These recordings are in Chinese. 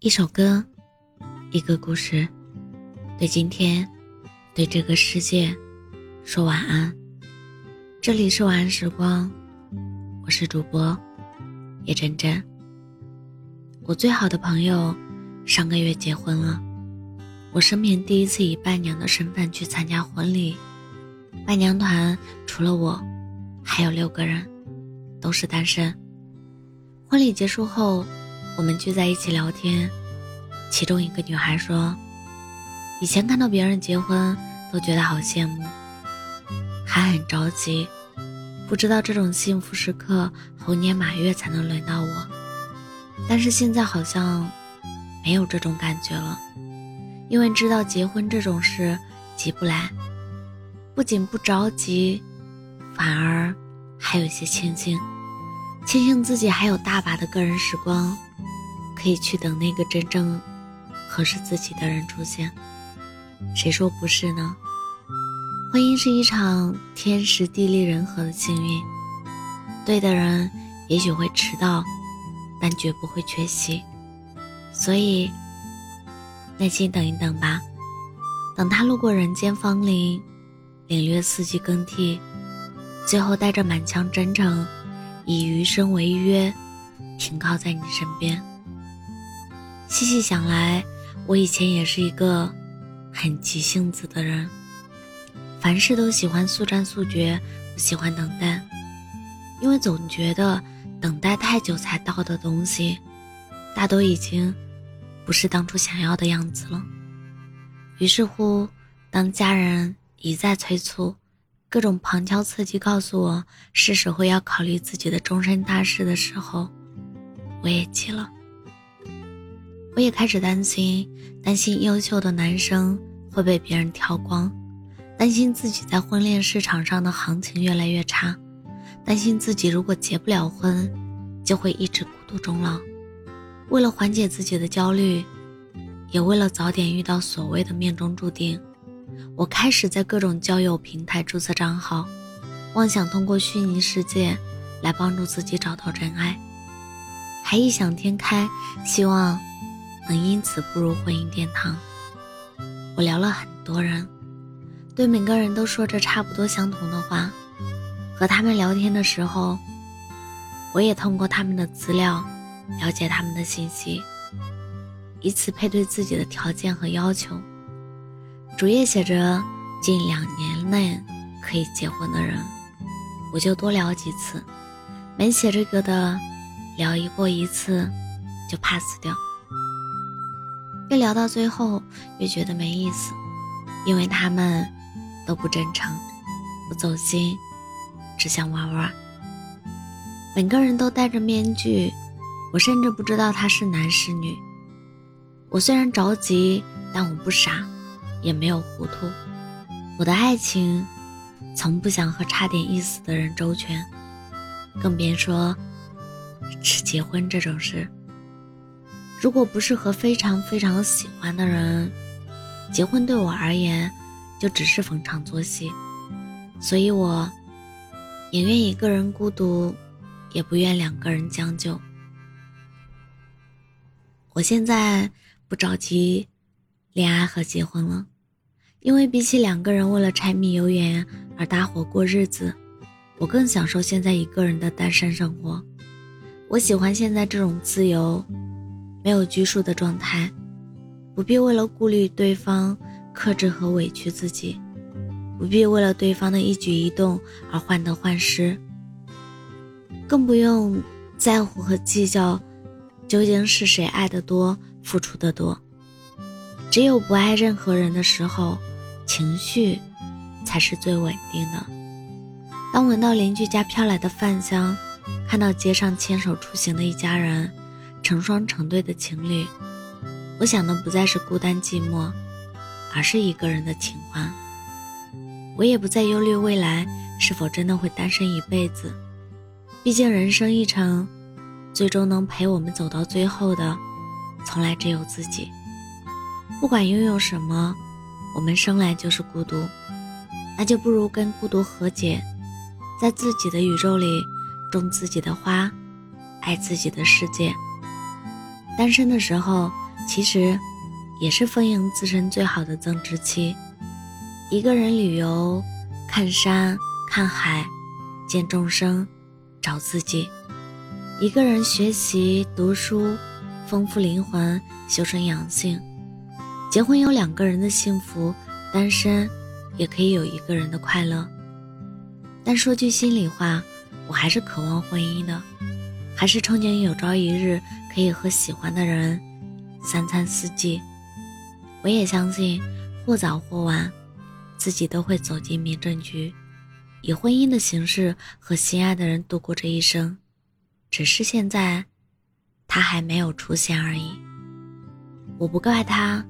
一首歌，一个故事，对今天，对这个世界，说晚安。这里是晚安时光，我是主播叶真真。我最好的朋友上个月结婚了，我生平第一次以伴娘的身份去参加婚礼。伴娘团除了我，还有六个人，都是单身。婚礼结束后。我们聚在一起聊天，其中一个女孩说：“以前看到别人结婚都觉得好羡慕，还很着急，不知道这种幸福时刻猴年马月才能轮到我。但是现在好像没有这种感觉了，因为知道结婚这种事急不来，不仅不着急，反而还有些庆幸，庆幸自己还有大把的个人时光。”可以去等那个真正合适自己的人出现，谁说不是呢？婚姻是一场天时地利人和的幸运，对的人也许会迟到，但绝不会缺席。所以，耐心等一等吧，等他路过人间芳龄，领略四季更替，最后带着满腔真诚，以余生为约，停靠在你身边。细细想来，我以前也是一个很急性子的人，凡事都喜欢速战速决，不喜欢等待，因为总觉得等待太久才到的东西，大都已经不是当初想要的样子了。于是乎，当家人一再催促，各种旁敲侧击告诉我是时候要考虑自己的终身大事的时候，我也急了。我也开始担心，担心优秀的男生会被别人挑光，担心自己在婚恋市场上的行情越来越差，担心自己如果结不了婚，就会一直孤独终老。为了缓解自己的焦虑，也为了早点遇到所谓的命中注定，我开始在各种交友平台注册账号，妄想通过虚拟世界来帮助自己找到真爱，还异想天开，希望。能因此步入婚姻殿堂。我聊了很多人，对每个人都说着差不多相同的话。和他们聊天的时候，我也通过他们的资料了解他们的信息，以此配对自己的条件和要求。主页写着近两年内可以结婚的人，我就多聊几次；没写这个的，聊一过一次就 pass 掉。越聊到最后，越觉得没意思，因为他们都不真诚，不走心，只想玩玩。每个人都戴着面具，我甚至不知道他是男是女。我虽然着急，但我不傻，也没有糊涂。我的爱情，从不想和差点意思的人周旋，更别说是结婚这种事。如果不是和非常非常喜欢的人结婚，对我而言就只是逢场作戏，所以我宁愿一个人孤独，也不愿两个人将就。我现在不着急恋爱和结婚了，因为比起两个人为了柴米油盐而搭伙过日子，我更享受现在一个人的单身生活。我喜欢现在这种自由。没有拘束的状态，不必为了顾虑对方克制和委屈自己，不必为了对方的一举一动而患得患失，更不用在乎和计较究竟是谁爱的多、付出的多。只有不爱任何人的时候，情绪才是最稳定的。当闻到邻居家飘来的饭香，看到街上牵手出行的一家人。成双成对的情侣，我想的不再是孤单寂寞，而是一个人的情话。我也不再忧虑未来是否真的会单身一辈子，毕竟人生一程，最终能陪我们走到最后的，从来只有自己。不管拥有什么，我们生来就是孤独，那就不如跟孤独和解，在自己的宇宙里种自己的花，爱自己的世界。单身的时候，其实也是丰盈自身最好的增值期。一个人旅游，看山看海，见众生，找自己；一个人学习读书，丰富灵魂，修身养性。结婚有两个人的幸福，单身也可以有一个人的快乐。但说句心里话，我还是渴望婚姻的，还是憧憬有朝一日可以和喜欢的人三餐四季。我也相信，或早或晚，自己都会走进民政局，以婚姻的形式和心爱的人度过这一生。只是现在，他还没有出现而已。我不怪他。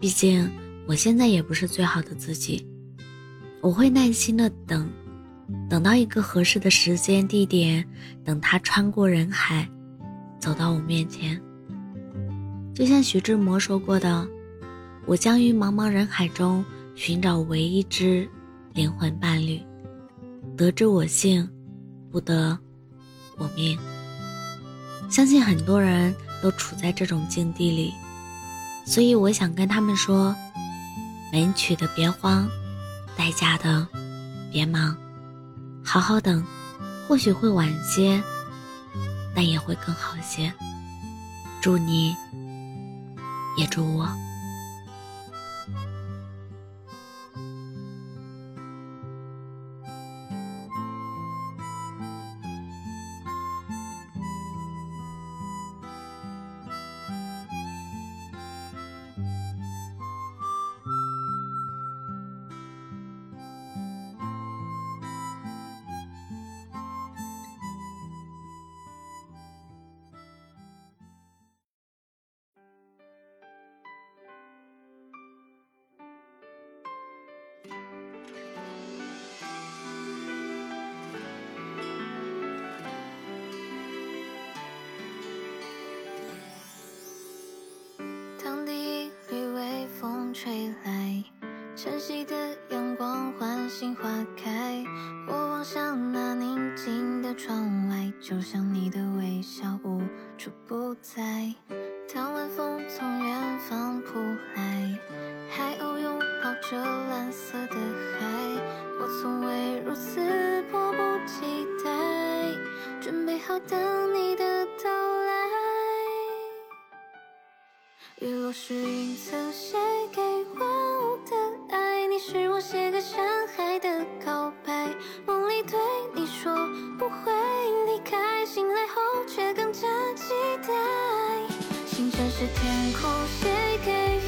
毕竟，我现在也不是最好的自己。我会耐心的等，等到一个合适的时间地点，等他穿过人海，走到我面前。就像徐志摩说过的：“我将于茫茫人海中寻找唯一之灵魂伴侣，得之我幸，不得我命。”相信很多人都处在这种境地里。所以我想跟他们说：没娶的别慌，待嫁的别忙，好好等，或许会晚些，但也会更好些。祝你，也祝我。吹来晨曦的阳光，唤醒花开。我望向那宁静的窗外，就像你的微笑无处不在。当晚风从远方扑来，海鸥拥抱着蓝色的海，我从未如此迫不及待，准备好等你的到来。日落时，云层写给万物的爱，你是我写给山海的告白。梦里对你说不会离开，醒来后却更加期待。星辰是天空写给